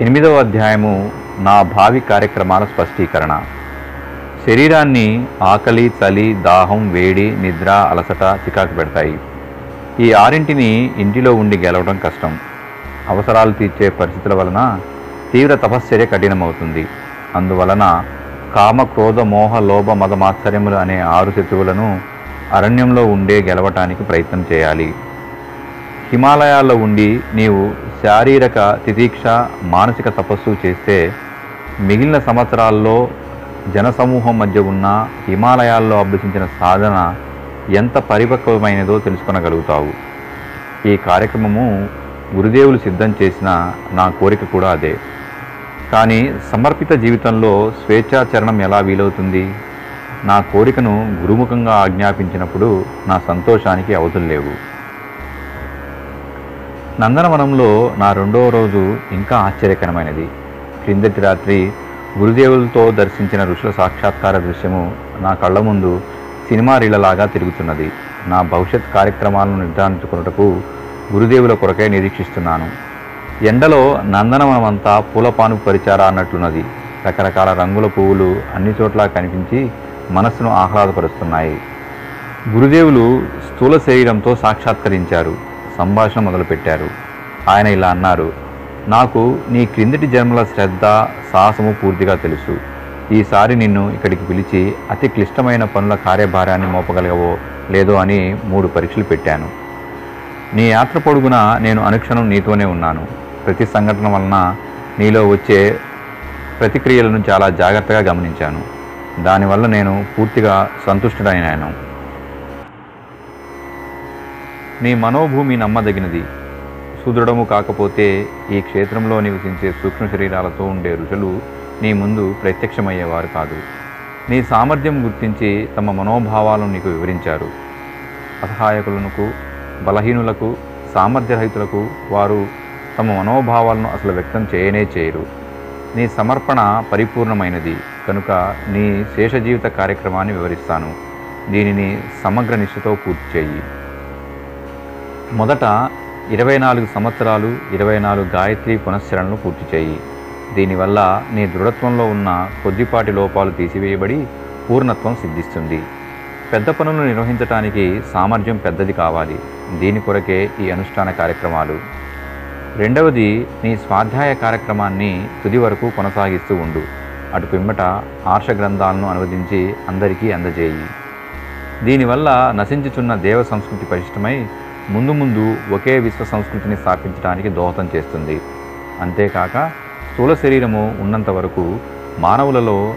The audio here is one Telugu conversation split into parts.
ఎనిమిదవ అధ్యాయము నా భావి కార్యక్రమాల స్పష్టీకరణ. శరీరాన్ని ఆకలి చలి దాహం వేడి నిద్ర అలసట చికాకు పెడతాయి. ఈ ఆరింటిని ఇంటిలో ఉండి గెలవడం కష్టం. అవసరాలు తీర్చే పరిస్థితుల వలన తీవ్ర తపశ్చర్య కఠినమవుతుంది. అందువలన కామ క్రోధ మోహ లోభ మదమాత్సర్యములు అనే ఆరు శత్రువులను అరణ్యంలో ఉండే గెలవటానికి ప్రయత్నం చేయాలి. హిమాలయాల్లో ఉండి నీవు శారీరక తితీక్ష మానసిక తపస్సు చేస్తే మిగిలిన సంవత్సరాల్లో జనసమూహం మధ్య ఉన్న హిమాలయాల్లో అభ్యసించిన సాధన ఎంత పరిపక్వమైనదో తెలుసుకొనగలుగుతావు. ఈ కార్యక్రమము గురుదేవులు సిద్ధం చేసిన నా కోరిక కూడా అదే. కానీ సమర్పిత జీవితంలో స్వేచ్ఛాచరణం ఎలా వీలవుతుంది? నా కోరికను గురుముఖంగా ఆజ్ఞాపించినప్పుడు నా సంతోషానికి అవధులు లేవు. నందనవనంలో నా రెండవ రోజు ఇంకా ఆశ్చర్యకరమైనది. క్రిందటి రాత్రి గురుదేవులతో దర్శించిన ఋషుల సాక్షాత్కార దృశ్యము నా కళ్ళ ముందు సినిమా రీళ్ళలాగా తిరుగుతున్నది. నా భవిష్యత్ కార్యక్రమాలను నిర్ధారించుకున్నటకు గురుదేవుల కొరకే నిరీక్షిస్తున్నాను. ఎండలో నందనవనమంతా పూలపాను పరిచారా అన్నట్లున్నది. రకరకాల రంగుల పువ్వులు అన్ని చోట్ల కనిపించి మనస్సును ఆహ్లాదపరుస్తున్నాయి. గురుదేవులు స్థూల శరీరంతో సాక్షాత్కరించారు. సంభాషణ మొదలుపెట్టారు. ఆయన ఇలా అన్నారు నాకు నీ క్రిందటి జన్మల శ్రద్ధ సాహసము పూర్తిగా తెలుసు. ఈసారి నిన్ను ఇక్కడికి పిలిచి అతి క్లిష్టమైన పనుల కార్యభారాన్ని మోపగలగవో లేదో అని మూడు పరీక్షలు పెట్టాను. నీ యాత్ర పొడుగునా నేను అనుక్షణం నీతోనే ఉన్నాను. ప్రతి సంఘటన వలన నీలో వచ్చే ప్రతిక్రియలను చాలా జాగ్రత్తగా గమనించాను. దానివల్ల నేను పూర్తిగా సంతుష్టుడైనాను. నీ మనోభూమి నమ్మదగినది. సుదృఢము కాకపోతే ఈ క్షేత్రంలో నివసించే సూక్ష్మ శరీరాలతో ఉండే ఋషులు నీ ముందు ప్రత్యక్షమయ్యేవారు కాదు. నీ సామర్థ్యం గుర్తించి తమ మనోభావాలను నీకు వివరించారు. అసహాయకులకు బలహీనులకు సామర్థ్యరహితులకు వారు తమ మనోభావాలను అసలు వ్యక్తం చేయనే చేయరు. నీ సమర్పణ పరిపూర్ణమైనది. కనుక నీ శేష జీవిత కార్యక్రమాన్ని వివరిస్తాను. దీనిని సమగ్ర నిష్ఠతో పూర్తి చేయి. మొదట ఇరవై నాలుగు సంవత్సరాలు ఇరవై నాలుగు గాయత్రి పునశ్చరణను పూర్తి చేయి. దీనివల్ల నీ దృఢత్వంలో ఉన్న కొద్దిపాటి లోపాలు తీసివేయబడి పూర్ణత్వం సిద్ధిస్తుంది. పెద్ద పనులు నిర్వహించటానికి సామర్థ్యం పెద్దది కావాలి. దీని కొరకే ఈ అనుష్ఠాన కార్యక్రమాలు. రెండవది నీ స్వాధ్యాయ కార్యక్రమాన్ని తుది వరకు కొనసాగిస్తూ ఉండు. అటు పిమ్మట ఆర్ష గ్రంథాలను అనువదించి అందరికీ అందజేయి. దీనివల్ల నశించుచున్న దేవ సంస్కృతి పరిష్టమై ముందు ముందు ఒకే విశ్వ సంస్కృతిని స్థాపించడానికి దోహదం చేస్తుంది. అంతేకాక స్థూల శరీరము ఉన్నంత వరకు మానవులలో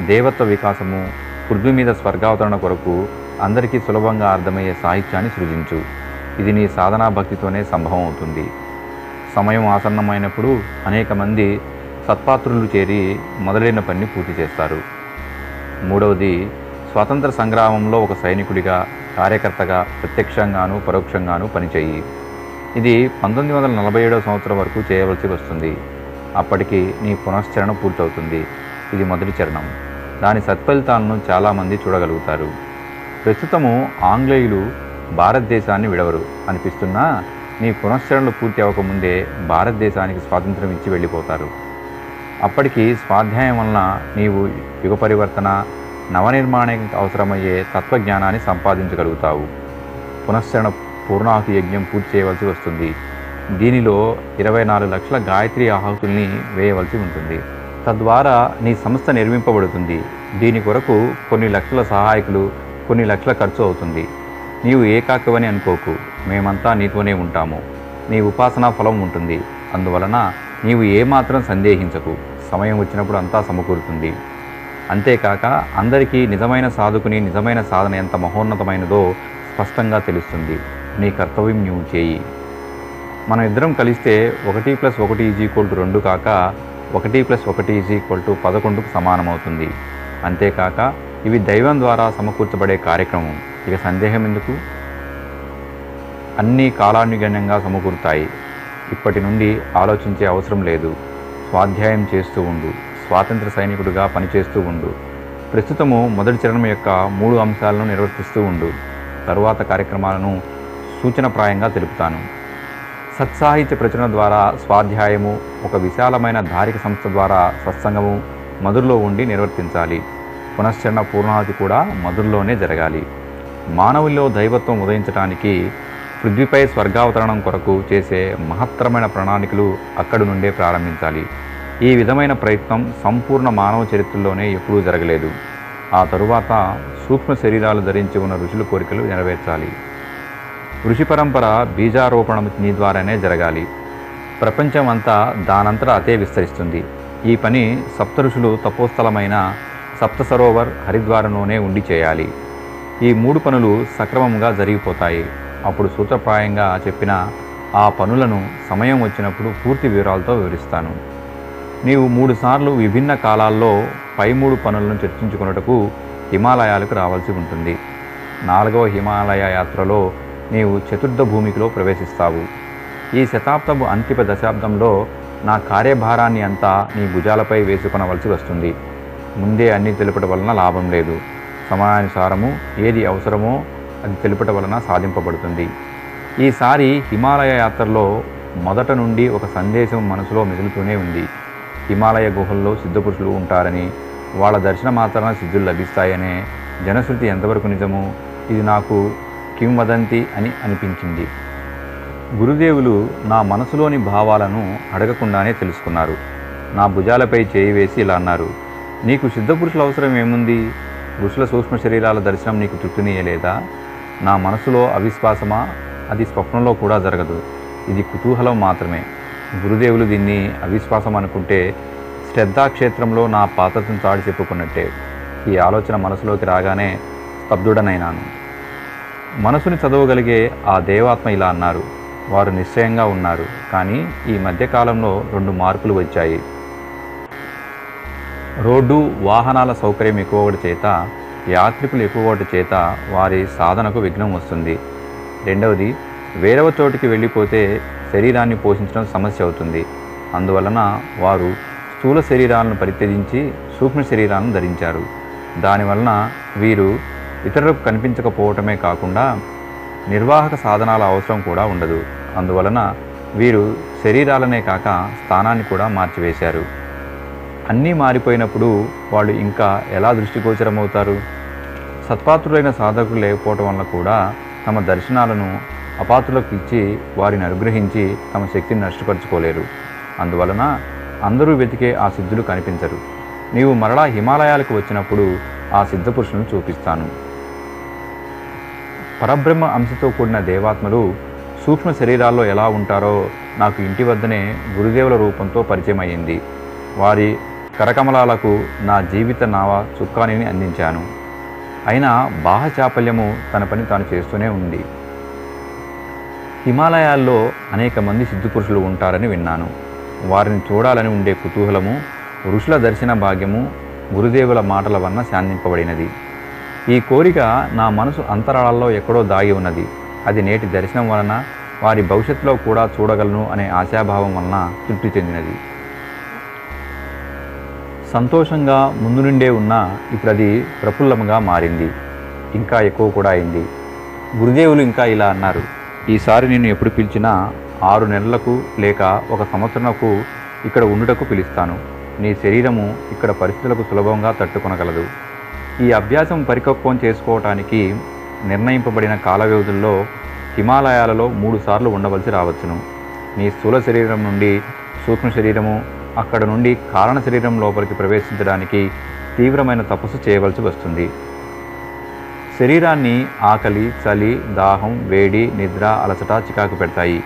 దేవత్వ వికాసము పృథ్వీ మీద స్వర్గావతరణ కొరకు అందరికీ సులభంగా అర్థమయ్యే సాహిత్యాన్ని సృజించు. ఇది నీ సాధనా భక్తితోనే సంభవం అవుతుంది. సమయం ఆసన్నమైనప్పుడు అనేక మంది సత్పాత్రులు చేరి మొదలైన పనిని పూర్తి చేస్తారు. మూడవది స్వాతంత్ర సంగ్రామంలో ఒక సైనికుడిగా కార్యకర్తగా ప్రత్యక్షంగాను పరోక్షంగాను పనిచేయి. ఇది పంతొమ్మిది వందల నలభై ఏడవ సంవత్సరం వరకు చేయవలసి వస్తుంది. అప్పటికి నీ పునశ్చరణ పూర్తవుతుంది. ఇది మొదటి చరణం. దాని సత్ఫలితాలను చాలామంది చూడగలుగుతారు. ప్రస్తుతము ఆంగ్లేయులు భారతదేశాన్ని విడవరు. అనిపిస్తున్నా నీ పునశ్చరణలు పూర్తి అవ్వకముందే భారతదేశానికి స్వాతంత్రం ఇచ్చి వెళ్ళిపోతారు. అప్పటికి స్వాధ్యాయం వలన నీవు యుగ పరివర్తన నవనిర్మాణానికి అవసరమయ్యే తత్వజ్ఞానాన్ని సంపాదించగలుగుతావు. పునశ్చరణ పూర్ణాహుతి యజ్ఞం పూర్తి చేయవలసి వస్తుంది. దీనిలో ఇరవై నాలుగు లక్షల గాయత్రి ఆహుతుల్ని వేయవలసి ఉంటుంది. తద్వారా నీ సంస్థ నిర్మింపబడుతుంది. దీని కొరకు కొన్ని లక్షల సహాయకులు కొన్ని లక్షల ఖర్చు అవుతుంది. నీవు ఏకాకవని అనుకోకు. మేమంతా నీతోనే ఉంటాము. నీ ఉపాసనా ఫలం ఉంటుంది. అందువలన నీవు ఏమాత్రం సందేహించకు. సమయం వచ్చినప్పుడు అంతా సమకూరుతుంది. అంతేకాక అందరికీ నిజమైన సాధకుని నిజమైన సాధన ఎంత మహోన్నతమైనదో స్పష్టంగా తెలుస్తుంది. నీ కర్తవ్యం నువ్వు చేయి. మనం ఇద్దరం కలిస్తే ఒకటి ప్లస్ ఒకటి ఈజ్ ఈక్వల్ టు రెండు కాక ఒకటి ప్లస్ ఒకటి ఈజ్ ఈక్వల్ టు పదకొండుకు సమానమవుతుంది. అంతేకాక ఇవి దైవం ద్వారా సమకూర్చబడే కార్యక్రమం. ఇక సందేహం ఎందుకు? అన్నీ కాలానుగణ్యంగా సమకూరుతాయి. ఇప్పటి నుండి ఆలోచించే అవసరం లేదు. స్వాధ్యాయం చేస్తూ ఉండు. స్వాతంత్ర సైనికుడిగా పనిచేస్తూ ఉండు. ప్రస్తుతము మొదటి చరణం యొక్క మూడు అంశాలను నిర్వర్తిస్తూ ఉండు. తరువాత కార్యక్రమాలను సూచనప్రాయంగా తెలుపుతాను. సత్సాహిత్య ప్రచురణ ద్వారా స్వాధ్యాయము ఒక విశాలమైన ధారిక సంస్థ ద్వారా సత్సంగము మధురలో ఉండి నిర్వర్తించాలి. పునశ్చరణ పూర్ణాది కూడా మధురలోనే జరగాలి. మానవుల్లో దైవత్వం ఉదయించడానికి పృథ్వీపై స్వర్గావతరణం కొరకు చేసే మహత్తరమైన ప్రణాళికలు అక్కడి నుండే ప్రారంభించాలి. ఈ విధమైన ప్రయత్నం సంపూర్ణ మానవ చరిత్రలోనే ఎప్పుడూ జరగలేదు. ఆ తరువాత సూక్ష్మ శరీరాలు ధరించి ఉన్న ఋషుల కోరికలు నెరవేర్చాలి. ఋషి పరంపర బీజారోపణ నీ ద్వారానే జరగాలి. ప్రపంచం అంతా దానంతటా అదే విస్తరిస్తుంది. ఈ పని సప్త ఋషులు తపోస్థలమైన సప్త సరోవర్ హరిద్వారంలోనే ఉండి చేయాలి. ఈ మూడు పనులు సక్రమంగా జరిగిపోతాయి. అప్పుడు సూత్రప్రాయంగా చెప్పిన ఆ పనులను సమయం వచ్చినప్పుడు పూర్తి వివరాలతో వివరిస్తాను. నీవు మూడుసార్లు విభిన్న కాలాల్లో పై మూడు పనులను చర్చించుకున్నటకు హిమాలయాలకు రావాల్సి ఉంటుంది. నాలుగవ హిమాలయ యాత్రలో నీవు చతుర్థ భూమికిలో ప్రవేశిస్తావు. ఈ శతాబ్దపు అంతిమ దశాబ్దంలో నా కార్యభారాన్ని అంతా నీ భుజాలపై వేసుకొనవలసి వస్తుంది. ముందే అన్ని తెలుపడం వలన లాభం లేదు. సమయానుసారము ఏది అవసరమో అది తెలుపట వలన సాధింపబడుతుంది. ఈసారి హిమాలయ యాత్రలో మొదట నుండి ఒక సందేశం మనసులో మిగులుతూనే ఉంది. హిమాలయ గుహల్లో సిద్ధపురుషులు ఉంటారని వాళ్ళ దర్శన మాత్రాన సిద్ధులు లభిస్తాయనే జనశృతి ఎంతవరకు నిజము ఇది నాకు కింవదంతి అని అనిపించింది. గురుదేవులు నా మనసులోని భావాలను అడగకుండానే తెలుసుకున్నారు. నా భుజాలపై చేయి వేసి ఇలా అన్నారు నీకు సిద్ధపురుషుల అవసరం ఏముంది? ఋషుల సూక్ష్మ శరీరాల దర్శనం నీకు తృప్తినీయలేదా? నా మనసులో అవిశ్వాసమా? అది స్వప్నంలో కూడా జరగదు. ఇది కుతూహలం మాత్రమే. గురుదేవులు దీన్ని అవిశ్వాసం అనుకుంటే శ్రద్ధాక్షేత్రంలో నా పాత్రను చాటి చెప్పుకున్నట్టే. ఈ ఆలోచన మనసులోకి రాగానే స్తబ్దుడనైనాను. మనసుని చదవగలిగే ఆ దేవాత్మ ఇలా అన్నారు. వారు నిశ్చయంగా ఉన్నారు. కానీ ఈ మధ్యకాలంలో రెండు మార్పులు వచ్చాయి. రోడ్డు వాహనాల సౌకర్యం ఎక్కువటి చేత యాత్రికులు ఎక్కువటి చేత వారి సాధనకు విఘ్నం వస్తుంది. రెండవది వేరవ చోటికి వెళ్ళిపోతే శరీరాన్ని పోషించడం సమస్య అవుతుంది. అందువలన వారు స్థూల శరీరాలను పరిత్యజించి సూక్ష్మ శరీరాలను ధరించారు. దానివలన వీరు ఇతరులకు కనిపించకపోవటమే కాకుండా నిర్వాహక సాధనాల అవసరం కూడా ఉండదు. అందువలన వీరు శరీరాలనే కాక స్థానాన్ని కూడా మార్చివేశారు. అన్నీ మారిపోయినప్పుడు వాళ్ళు ఇంకా ఎలా దృష్టిగోచరమవుతారు? సత్పాత్రులైన సాధకులు లేకపోవటం వల్ల కూడా తమ దర్శనాలను అపాతులకు ఇచ్చి వారిని అనుగ్రహించి తమ శక్తిని నష్టపరుచుకోలేరు. అందువలన అందరూ వెతికే ఆ సిద్ధులు కనిపించరు. నీవు మరలా హిమాలయాలకు వచ్చినప్పుడు ఆ సిద్ధపురుషులను చూపిస్తాను. పరబ్రహ్మ అంశతో కూడిన దేవాత్మలు సూక్ష్మ శరీరాల్లో ఎలా ఉంటారో నాకు ఇంటి వద్దనే గురుదేవుల రూపంతో పరిచయం అయింది వారి కరకమలాలకు నా జీవిత నావ చుక్కానిని అందించాను. అయినా బాహ చాపల్యము తన పని తాను చేస్తూనే ఉంది. హిమాలయాల్లో అనేక మంది సిద్ధపురుషులు ఉంటారని విన్నాను. వారిని చూడాలని ఉండే కుతూహలము ఋషుల దర్శన భాగ్యము గురుదేవుల మాటల వలన శాంతింపబడినది. ఈ కోరిక నా మనసు అంతరాళాల్లో ఎక్కడో దాగి ఉన్నది. అది నేటి దర్శనం వలన వారి భవిష్యత్తులో కూడా చూడగలను అనే ఆశాభావం వలన తృప్తి చెందినది. సంతోషంగా ముందు నుండే ఉన్న ఇప్పుడు అది ప్రఫుల్లముగా మారింది. ఇంకా ఎక్కువ కూడా అయింది. గురుదేవులు ఇంకా ఇలా అన్నారు. ఈసారి నేను ఎప్పుడు పిలిచినా ఆరు నెలలకు లేక ఒక సంవత్సరంకు ఇక్కడ ఉండుటకు పిలుస్తాను. నీ శరీరము ఇక్కడ పరిస్థితులకు సులభంగా తట్టుకొనగలదు. ఈ అభ్యాసం పరిపక్వం చేసుకోవటానికి నిర్ణయింపబడిన కాల వ్యవధుల్లో హిమాలయాలలో మూడు సార్లు ఉండవలసి రావచ్చును. నీ స్థూల శరీరం నుండి సూక్ష్మ శరీరము అక్కడ నుండి కారణ శరీరం లోపలికి ప్రవేశించడానికి తీవ్రమైన తపస్సు చేయవలసి వస్తుంది. శరీరాన్ని ఆకలి చలి దాహం వేడి నిద్ర అలసట చికాకు పెడతాయి.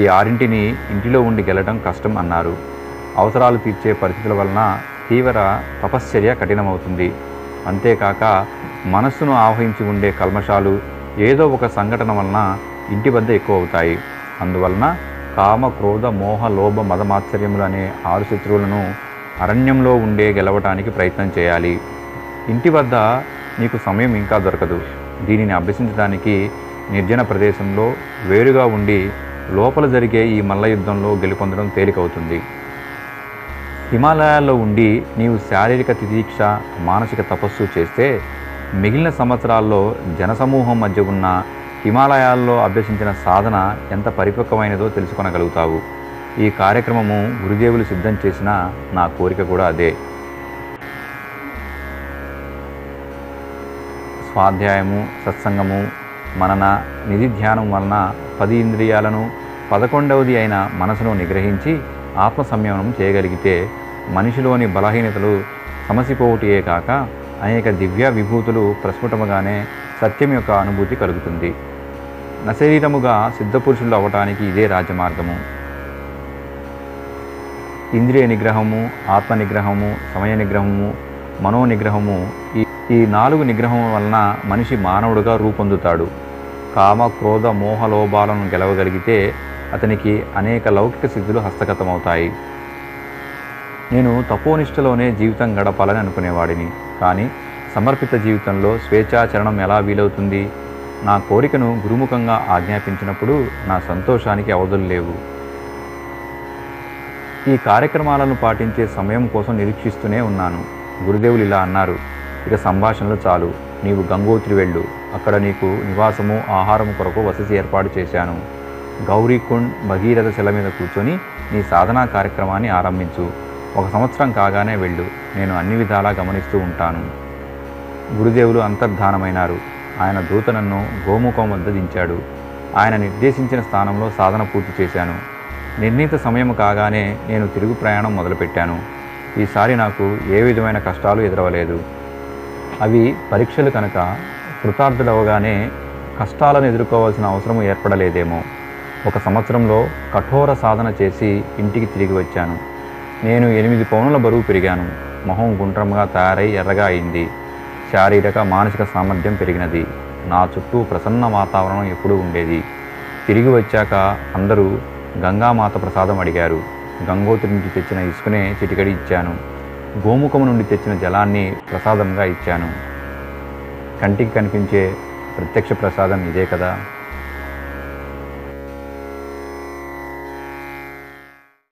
ఈ ఆరింటిని ఇంటిలో ఉండి గెలటం కష్టం అన్నారు. అవసరాలు తీర్చే పరిస్థితుల వలన తీవ్ర తపశ్చర్య కఠినమవుతుంది. అంతేకాక మనస్సును ఆవహించి ఉండే కల్మషాలు ఏదో ఒక సంఘటన వలన ఇంటి వద్ద ఎక్కువ అవుతాయి అందువలన కామ క్రోధ మోహ లోభ మదమాత్సర్యములు అనే ఆరు శత్రువులను అరణ్యంలో ఉండే గెలవటానికి ప్రయత్నం చేయాలి. ఇంటి వద్ద నీకు సమయం ఇంకా దొరకదు. దీనిని అభ్యసించడానికి నిర్జన ప్రదేశంలో వేరుగా ఉండి లోపల జరిగే ఈ మల్ల యుద్ధంలో గెలుపొందడం తేలికవుతుంది. హిమాలయాల్లో ఉండి నీవు శారీరక తిదీక్ష మానసిక తపస్సు చేస్తే మిగిలిన సంవత్సరాల్లో జనసమూహం మధ్య ఉన్న హిమాలయాల్లో అభ్యసించిన సాధన ఎంత పరిపక్వమైనదో తెలుసుకొనగలుగుతావు. ఈ కార్యక్రమము గురుదేవులు సిద్ధం చేసిన నా కోరిక కూడా అదే. స్వాధ్యాయము సత్సంగము మనన నిధి ధ్యానం వలన పది ఇంద్రియాలను పదకొండవది అయిన మనసును నిగ్రహించి ఆత్మ సంయమనం చేయగలిగితే మనిషిలోని బలహీనతలు సమసిపోవుటియే కాక అనేక దివ్య విభూతులు ప్రస్ఫుటముగానే సత్యం యొక్క అనుభూతి కలుగుతుంది. నశరీరముగా సిద్ధపురుషులు అవ్వటానికి ఇదే రాజమార్గము. ఇంద్రియ నిగ్రహము ఆత్మ నిగ్రహము సమయ నిగ్రహము మనో నిగ్రహము ఈ ఈ నాలుగు నిగ్రహం వలన మనిషి మానవుడుగా రూపొందుతాడు. కామ క్రోధ మోహ లోభాలను గెలవగలిగితే అతనికి అనేక లౌకిక సిద్ధులు హస్తగతమవుతాయి. నేను తపోనిష్టలోనే జీవితం గడపాలని అనుకునేవాడిని. కానీ సమర్పిత జీవితంలో స్వేచ్ఛాచరణం ఎలా వీలవుతుంది? నా కోరికను గురుముఖంగా ఆజ్ఞాపించినప్పుడు నా సంతోషానికి అవధులు లేవు. ఈ కార్యక్రమాలను పాటించే సమయం కోసం నిరీక్షిస్తూనే ఉన్నాను. గురుదేవులు ఇలా అన్నారు. ఇక సంభాషణలు చాలు. నీవు గంగోత్రి వెళ్ళు. అక్కడ నీకు నివాసము ఆహారము కొరకు వసతి ఏర్పాటు చేశాను. గౌరీకుండ్ భగీరథ శిల మీద కూర్చొని నీ సాధనా కార్యక్రమాన్ని ఆరంభించు. ఒక సంవత్సరం కాగానే వెళ్ళు. నేను అన్ని విధాలా గమనిస్తూ ఉంటాను. గురుదేవులు అంతర్ధానమైనారు. ఆయన దూత నన్ను గోముఖం వద్ద దించాడు. ఆయన నిర్దేశించిన స్థానంలో సాధన పూర్తి చేశాను. నిర్ణీత సమయం కాగానే నేను తిరుగు ప్రయాణం మొదలుపెట్టాను. ఈసారి నాకు ఏ విధమైన కష్టాలు ఎదురవలేదు. అవి పరీక్షలు కనుక కృతార్థులవగానే కష్టాలను ఎదుర్కోవాల్సిన అవసరం ఏర్పడలేదేమో. ఒక సంవత్సరంలో కఠోర సాధన చేసి ఇంటికి తిరిగి వచ్చాను. నేను ఎనిమిది పౌనుల బరువు పెరిగాను. మొహం గుండ్రంగా తయారై ఎర్రగా అయింది. శారీరక మానసిక సామర్థ్యం పెరిగినది. నా చుట్టూ ప్రసన్న వాతావరణం ఎప్పుడూ ఉండేది. తిరిగి వచ్చాక అందరూ గంగామాత ప్రసాదం అడిగారు. గంగోత్రి నుంచి తెచ్చిన ఇసుకనే చిటికడి ఇచ్చాను. గోముఖము నుండి తెచ్చిన జలాన్ని ప్రసాదంగా ఇచ్చాను. కంటికి కనిపించే ప్రత్యక్ష ప్రసాదం ఇదే కదా.